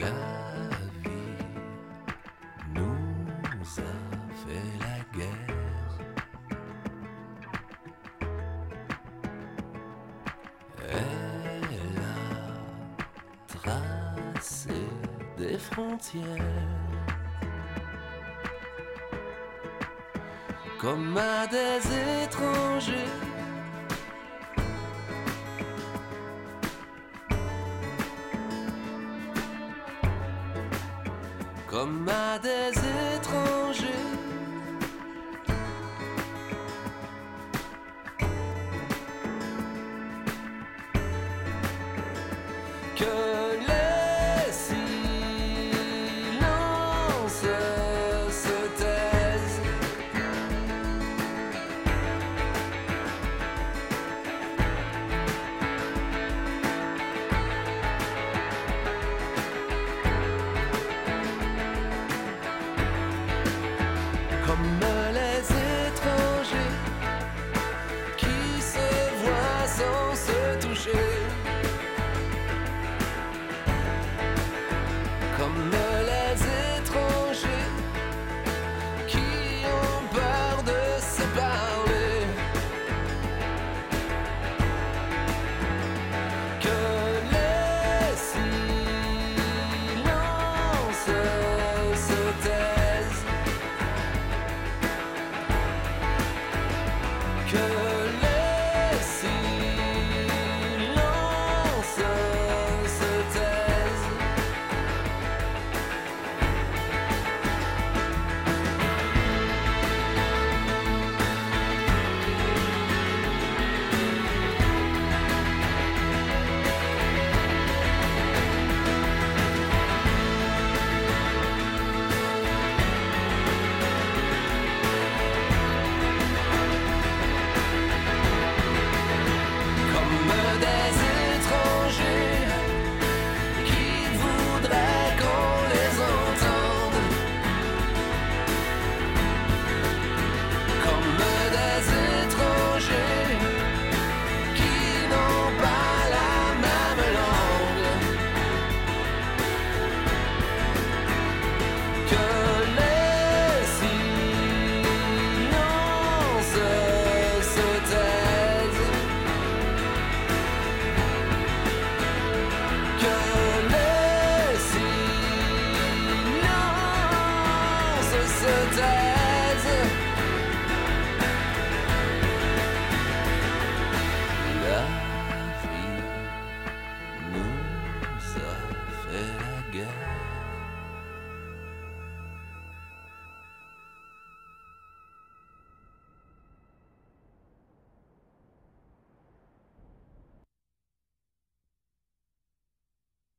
La vie nous a fait la guerre. Elle a tracé des frontières. Comme à des étrangers. comme à des étrangers. Que could. the day.